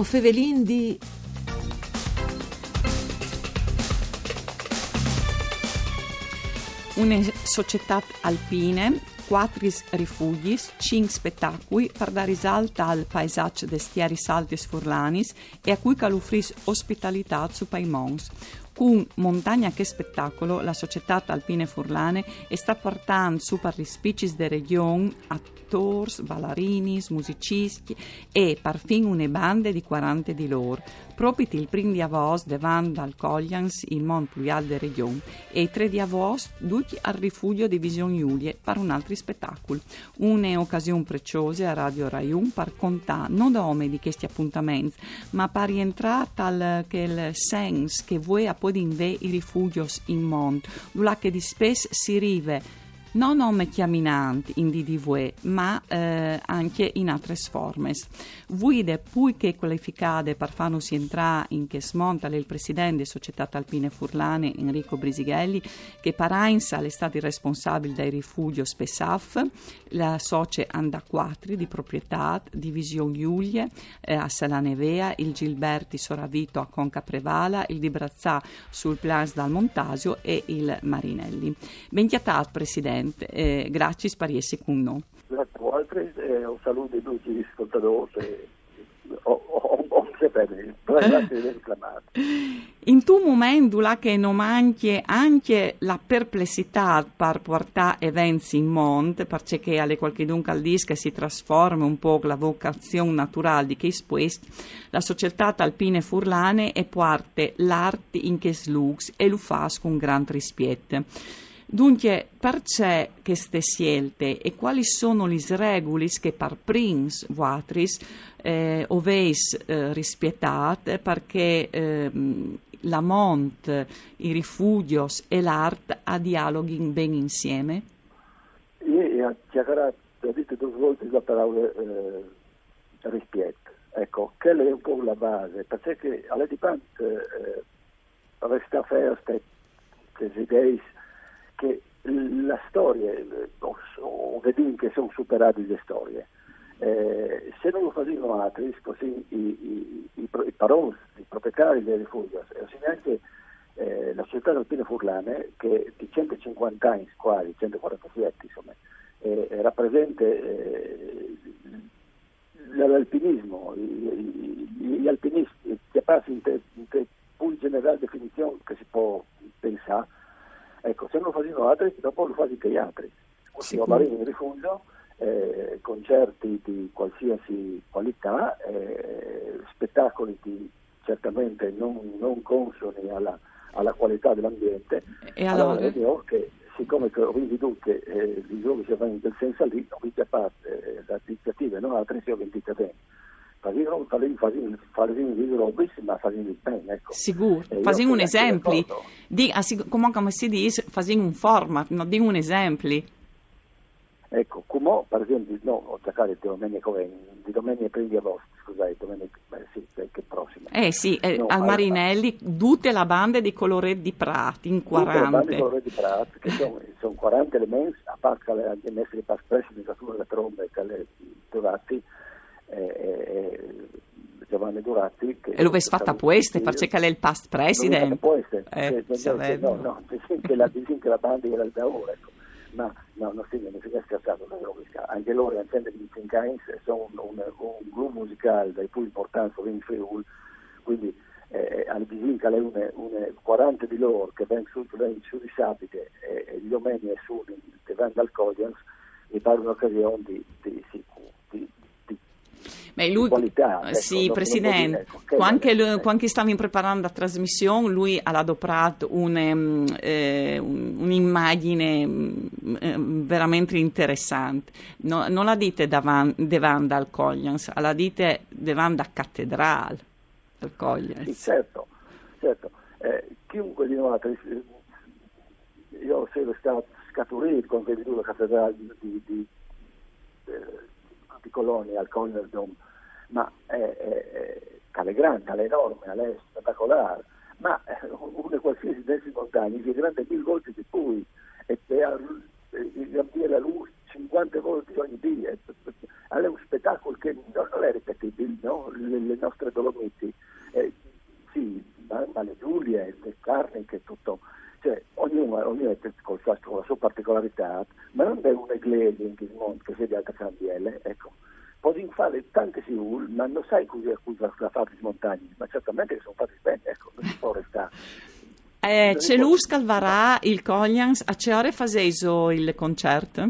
O fevelin di... Una società alpine, quattro rifugi, cinque spettacoli per dare risalto al paesaggio dei stieri saltis furlanis e a cui calufris ospitalità su Paimons. Con Montagna che spettacolo, la società alpine furlane sta portando su per gli spicis de region attori, ballerini, musicisti e perfino una bande di 40 di loro. Proprio il primo di agosto davanti al Coglians, il Mont Pluial de region, e il 3 di agosto tutti al rifugio di Vision Giulie per un altro spettacolo. Un'occasione preziosa a Radio Raiun per contare non da di questi appuntamenti, ma per rientrare tal che il senso che vuoi a poi i rifugios in mont, che di spesso si rive non nome chiaminanti in DDV, ma eh, anche in altre forme. Vuide poi che qualificate per farsi entrare in che smonta il presidente della Società Alpine Furlane Enrico Brisighelli, che parainsa è stato responsabile dei rifugio Spesaf, la soce Anda Quattri di proprietà di Vision Giulie eh, a Salanevea, il Gilberti Soravito a Conca Prevala, il Di Brazzà sul Plans dal Montasio e il Marinelli. Benchiatat, Presidente Presidente. Eh, grazie, spariesse con noi. Grazie a voi, eh, un saluto a tutti gli ascoltatori. Grazie di reclamare. In tu momento là che non manchi anche la perplessità per portare eventi in mondo, perché alle qualche dunque al disco si trasforma un po' la vocazione naturale di che spoesti, la società alpine furlane e parte l'arte in che slux e lo fa con gran rispetto. Dunque, perché queste scelte e quali sono le regole che per prins vuatris eh, oveis eh, rispettate perché eh, la mont, i rifugios e l'arte a dialoghi ben insieme? Io ho detto due volte la parola eh, rispetto. Ecco, quella è un po' la base, perché alle dipende eh, resta feste, queste idee che la storia, o, vediamo che sono superate le storie. Eh, se non lo facevano altri, così i, i, i, i i proprietari dei rifugi, e anche eh, la società alpina furlane, che di 150 anni, quasi 147, insomma, eh, rappresenta eh, l'alpinismo, gli alpinisti, che passa in, te, in te, generale definizione che si può pensare, Ecco, se non lo facevano altri, dopo lo fanno anche gli altri. Possiamo andare in rifugio, eh, concerti di qualsiasi qualità, eh, spettacoli di, certamente non, non consoni alla, alla, qualità dell'ambiente. E allora, allora io che siccome ho visto che eh, i giovani si vanno in quel senso lì, ho visto a parte eh, le iniziative, non altre si ho vendute bene facevano, delle robe, ma facevano bene. Ecco. Sicuro, facevano un esempio. Di, come, come si dice, facevano un format, non di un esempio. Ecco, come per esempio, no, ho cercato di domenica, di domenica prima di agosto, scusate, domenica, beh, sì, che prossima. Eh sì, eh, no, al Marinelli, tutte la banda di colore di Prati, in 40. Tutte la banda di colore di Prati, che sono, sono 40 elementi, a parte le, le messe di paspresso, di cattura delle trombe, le durati, eh, Giovanni Duratti. Che e lo avessi fatta queste, perché è il past president. Queste, eh, cioè, no, no, che la, che la banda era da ora, ecco. ma no, non si, non si è scherzato, anche loro, insieme di Cincains, sono un, un, gruppo musicale dai più importanti in Friuli, quindi eh, al Bisinca le une, une 40 di loro che vengono su, su di Sapite e, e gli omeni e su che vengono dal Coglians e per un'occasione di, di, di Beh, lui, qualità. Ecco, sì, Presidente, quando, quando stavamo preparando la trasmissione, lui ha adoprato un, um, eh, un'immagine um, veramente interessante. No, non la dite davanti, davanti al Coglians, la dite davanti alla cattedrale del Coglians. Sì, certo, certo. Eh, chiunque di noi, io sono stato scaturito con la cattedrale di, di, di eh, di Colonia al Corner Dome, ma è, è, è grande, è enorme, è spettacolare, ma eh, una qualsiasi dessi montagna è grande mille volte di più e per la luce 50 volte ogni dia, è un spettacolo che non è ripetibile il, no? le, le, nostre Dolomiti, eh, sì, ma, ma, le Giulie, le Carniche, tutto, cioè ognuno, ognuno con, la, con la sua particolarità, ma non è una iglesia in mondo che sia di altre cambielle, ecco. Puoi fare tante siul, ma non sai cosa, fare in montagne, ma certamente sono fatti bene, ecco, non si può restare. Eh, c'è l'Us Calvarà, il Coglians, a che ore faseso il concerto?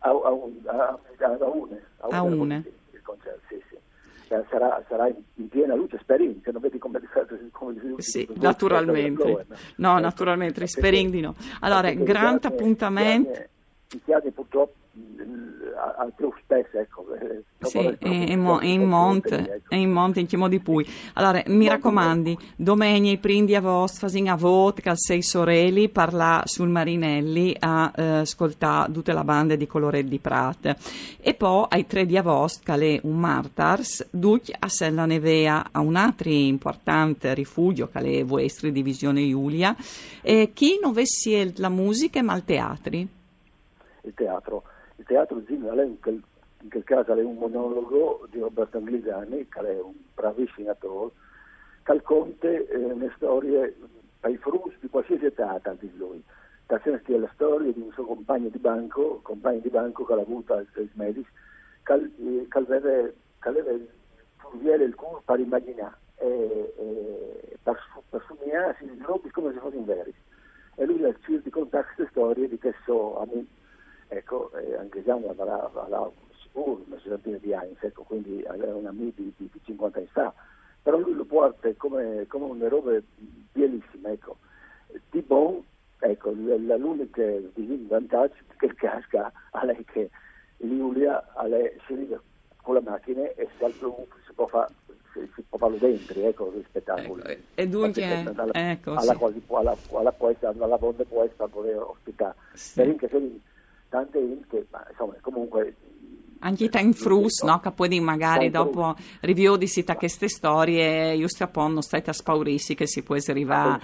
A, a, un, a, a une. A, a une. Il concerto, sì, sì. Eh, sarà, sarà, in piena luce, speri, che non vedi come, come Sì, naturalmente. No, naturalmente, speri di no. Allora, grande appuntamento. I chiari purtroppo al più spesso, ecco. Eh, sì, è, in, mo- in monte, è in monte, in che modi pui. Allora, mi raccomandi, domenica i prindi a vostra, fasin a vot, che sei sorelli, parla sul Marinelli a eh, ascoltare tutte la bande di Coloret di Prat. E poi ai tre di avost, è un martars, duc a Sella Nevea, a un altro importante rifugio, è vostra divisione Giulia, e chi non vessi la musica ma il teatri? Il teatro teatro Zino in in quel caso è un monologo di Roberto Anglisani, che è un bravissimo attore, che racconta eh, le storie ai frus di qualsiasi età, di lui. Da sempre la storia di un suo compagno di banco, compagno di banco che l'ha avuto al Medis, che aveva furviere il culo per immaginare, e, e, per, per somigliarsi i robi come se fossero veri. E lui ha cercato di contare queste storie di che so, a me, ecco, eh, anche già avrà, avrà sicuro una sessantina di anni, ecco, quindi aveva una MIB di, di, di, 50 anni fa, però lui lo porta come, come una roba bellissima, ecco. Di buon, ecco, l'unica vantaggio che casca a lei che Giulia si arriva con la macchina e si, si può fare si può farlo dentro, ecco, gli spettacoli. Ecco, e dunque, alla, ecco, alla, sì. quasi, alla, alla, alla, alla, alla puesta poter ospitare. Sì. Per se tante che ma, insomma comunque anche in frus, no? Che poi magari dopo review di sita queste storie, io non state a spaurissi che si può arrivare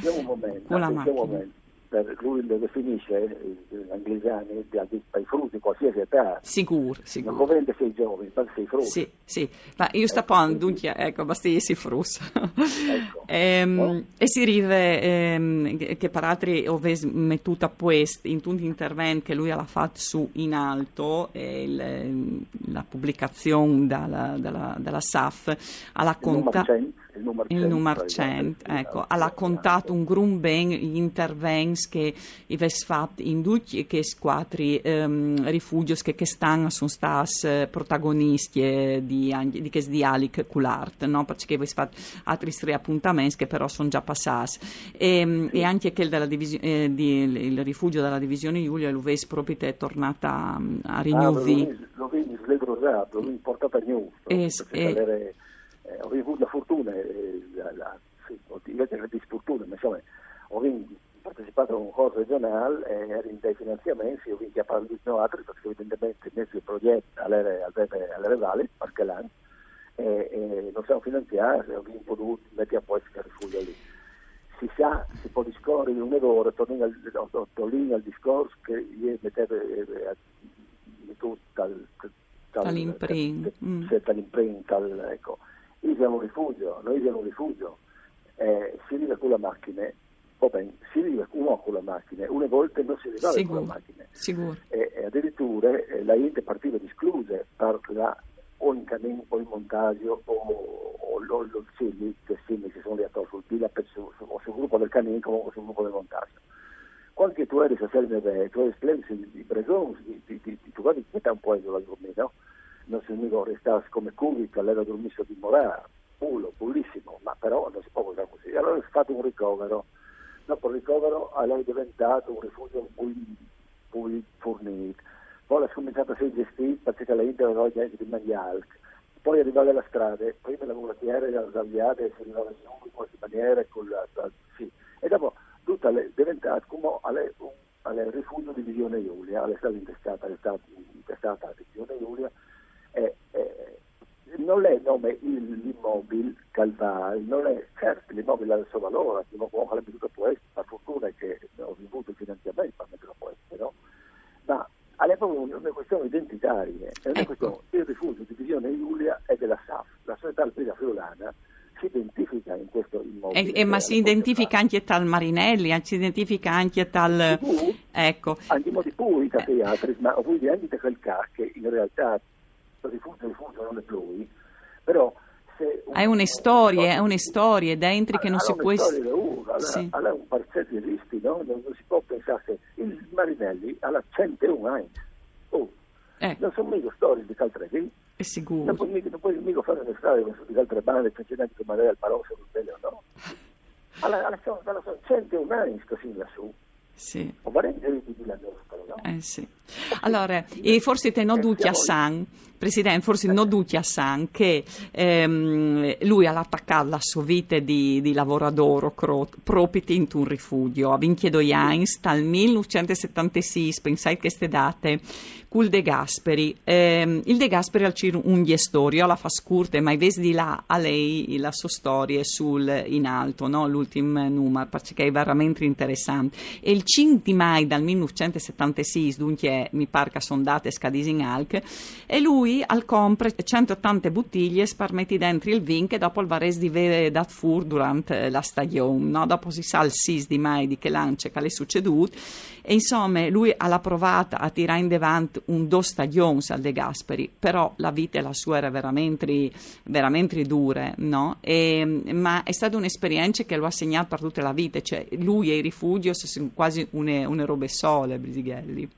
con la macchina per lui lo definisce gli anglisani ai frutti qualsiasi età. Sicuro sicuro. non convende sei giovani ma sei frutti. Sì sì. Ma io sto parlando dunque ecco basta si frus ecco. ehm, no? e si rive ehm, che per altri ho mettuto a questo in tutti gli interventi che lui ha fatto su in alto il, la pubblicazione dalla, dalla, dalla SAF alla conta il numero 100, il numero 100 ecco, ha raccontato un gran ben gli interventi che avesse fatto in tutti i quattro um, rifugi che, che stanno sono stati eh, protagonisti eh, di, di questo dialogo con l'arte, no? perché avesse fatto altri tre appuntamenti che però sono già passati e, e anche quel della divisi- eh, di, il rifugio della divisione Giulia lo vedi proprio è tornata a, a rinnovare ah, lo vedi lo portato a New eh, eh, eh, ho avuto la fortuna, eh, la, la, sì, la disfortuna, ma insomma, ho partecipato a un corso regionale e ero in dei finanziamenti, ho vinto a parlare di altri perché evidentemente in mezzo al progetto alle, alle Valli, perché l'anno, e, e non siamo finanziati, ho potuto mettere a posto il rifugio lì. Si sa, si può discorrere un'ora, torniamo al, al, discorso che io mettevo eh, eh tutto dal, dall'imprint, mm. dall'imprint, ecco io siamo un rifugio, noi siamo un rifugio, eh, si arriva con la macchina, va bene, si arriva uno con la macchina, una volta non si arriva con la macchina. Sicuro. E, e addirittura eh, la gente partiva per la, o in cammino o in montaggio o, o lo, lo sì, che si sono riattori sul pila su, su, sul gruppo del cammino o sul gruppo del montaggio. Quando tu eri socialmente, tu eri di, di, di, di, tu guardi che un po' la no? Non si mica restasse come Kubica, l'era dormito di Morà, pullo, pullissimo, ma però non si può usare così. Allora è stato un ricovero. Dopo il ricovero lei è diventato un rifugio poi, poi fornito. Poi ha cominciato a essere gestito perché Inter aveva gente di Maglialc. Poi arrivava alla strada, prima la mulattiera era sbagliata e si arrivava in qualche maniera. La, sì. E dopo tutto è diventato come al rifugio di Visione Giulia, è stata intestata, è stata intestata Visione Giulia eh, eh, non è nome l'immobile Calvari, non è certo l'immobile ha il suo valore, come l'abituto può essere, la fortuna è che ho avuto il finanziamento per metterlo può essere, no? ma è proprio una questione identitaria, è una ecco. questione, il rifugio di Visione Giulia è della SAF, la società alpina friulana si identifica in questo immobile. E, e ma si identifica anche tal Marinelli, si identifica anche tal... Ecco. Andiamo di più che altri, ma voi anche quel ca che in realtà il rifugio, rifugio non è più, però... È una storia, è una storia dentro che non si può... Allora, sì. allora un parziale di risti, no? non, non, si può pensare che il Marinelli ha la 101 anni. Oh, eh. Non sono mica storie di Caltrevi. È sicuro. Non puoi, mica, non puoi mica fare una storia di altre bande precedenti come lei al Palazzo del o no. Alla, alla, alla, alla 101 anni così lassù. Sì. O vorrei di la nostra, no? Eh sì. Allora, e forse te non duti a San, Presidente, forse non duti a San che ehm, lui ha attaccato la sua vita di, di lavoratore proprio in un rifugio. A Vinchiedo Jains dal 1976, pensate che queste date, col De Gasperi. Eh, il De Gasperi ha un storia, la fa scurte, ma vedi di là a lei la sua storia sul in alto, no? l'ultimo numero, perché è veramente interessante. E il 5 mai dal 1976, dunque mi pare che sono date scadisi in alc, e lui al compre 180 bottiglie sparmetti dentro il vin che dopo il vares di vere dat fur durante la stagione, no? dopo si sa il 6 di mai di che lance che le è succeduto e insomma lui ha provato a tirare in davanti un do stagioni al De Gasperi, però la vita la sua era veramente, veramente dura, no? E, ma è stata un'esperienza che lo ha segnato per tutta la vita, cioè lui e i rifugi sono quasi une, une robe sole, Brisighelli.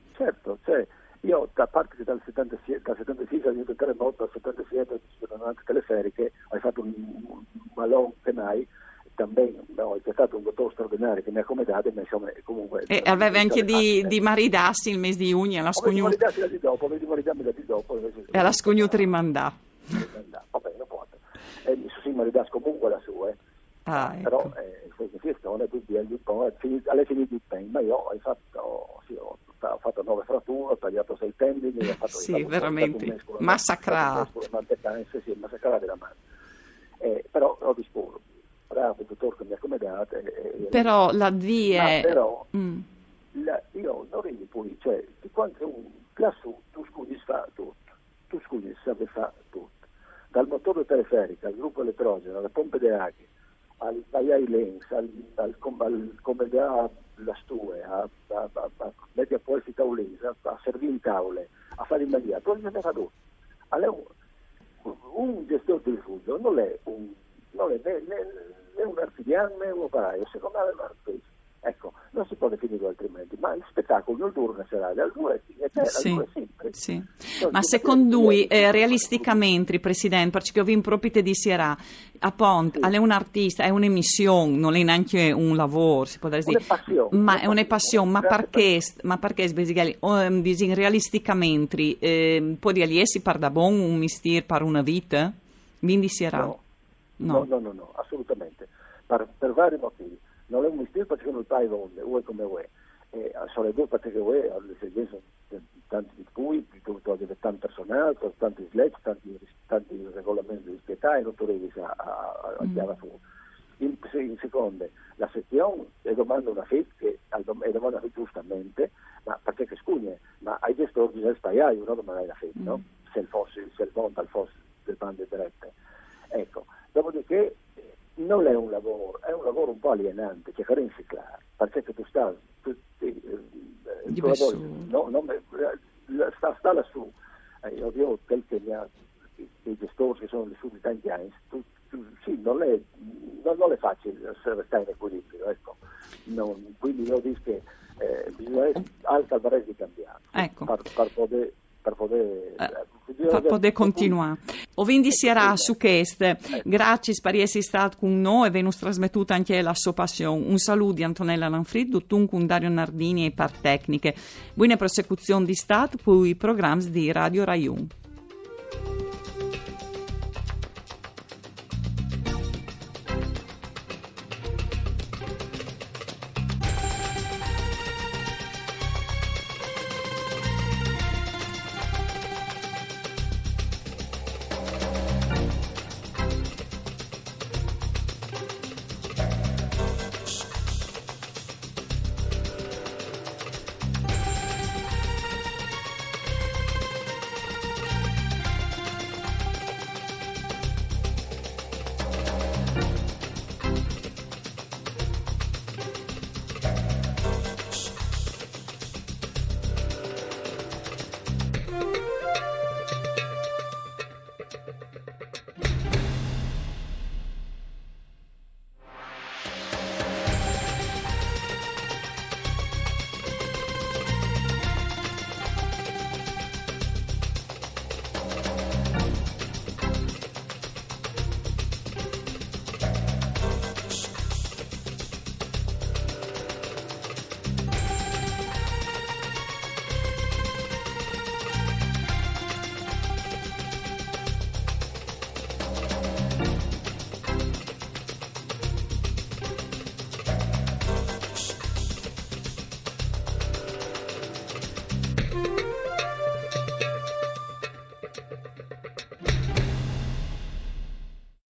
Io da parte che dal 76, dal 76 al terremoto, dal 77 sono anche teleferiche, ho fatto un, un malone penai, también no, è stato un dottore straordinario che mi ha accomodato ma insomma comunque e aveva anche di, di, maridassi il mese di Uni alla scognuta di dopo di maridassi di dopo e alla scognuta rimandà vabbè non può e mi sono maridas comunque la sua eh. ah, ecco. però eh, questa questione quindi alle finite di tempo ma io ho fatto sì, ho ho fatto nove fratture, ho tagliato sei tendini, ho fatto sì, veramente massacrato. Sì, massacrato la mano. Eh, però ho disposto, bravo, dottor che mi ha accomodato. Eh, però la via... Però mm. la, io non ridi poi, cioè, di quanto un lassù tu scudi fa tutto, tu scudi sape fa tutto. Dal motore periferico al gruppo elettrogeno, alle pompe di acqua, al tagliare lens, al, al, al, al come da la stue, a, a, a, a a posto taulesi, a, a servire in tavole, a fare in maniera, poi non è fatto. Allora, un, gestore di rifugio non è un, non è, né, né, né un artigiano né un operaio, secondo me è un artista. Ecco, non si può definire altrimenti, ma il spettacolo non dura una serata, due è sì, sì. Ma secondo lui, eh, realisticamente, Presidente, perché vi impropite di sera, a Pont, sì. è un artista, è un'emissione, non è neanche un lavoro, si può dire, ma è una passione, ma perché, ma perché Sbesighelli, um, realisticamente, eh, può dire, si parla buon un mistero per una vita? Quindi sera? No. No. no, no, no, assolutamente, per, per vari motivi non è un mistero perché non sai dove, o come è. E sono due perché è, alle esigenze tanti di cui, di tanti personale, tanti sledge, tanti, tanti regolamenti di spietà e non trovi a, a, a chiara mm. fu. In, in secondo, la sezione è domanda una FIT che è domanda FIT giustamente, ma perché che scugne, ma ai gestori del spaiaio non domanda la FIT, no? Mm. Se il fosse, se il fosse del bande dirette. Ecco, dopodiché non è un lavoro, è un lavoro un po' alienante, che fare riciclare, perché tu stai, tu, eh, lavoro, no, no, sta, sta lassù, eh, io, io quel che mi ha, i gestori che sono su di tanti anni, tu, tu, sì, non è, non, non è facile restare in equilibrio, ecco. Non, quindi io dico che eh, bisogna alta varese di cambiare. Ecco. per, per poter per poter, eh, per poter continuare. Ovindi sarà su questo. Grazie per essere stato con noi e venus trasmettuta anche la sua passione. Un saluto di Antonella Lanfrid, con Dario Nardini e par tecniche. Buona prosecuzione di Stato per i programmi di Radio Rai 1.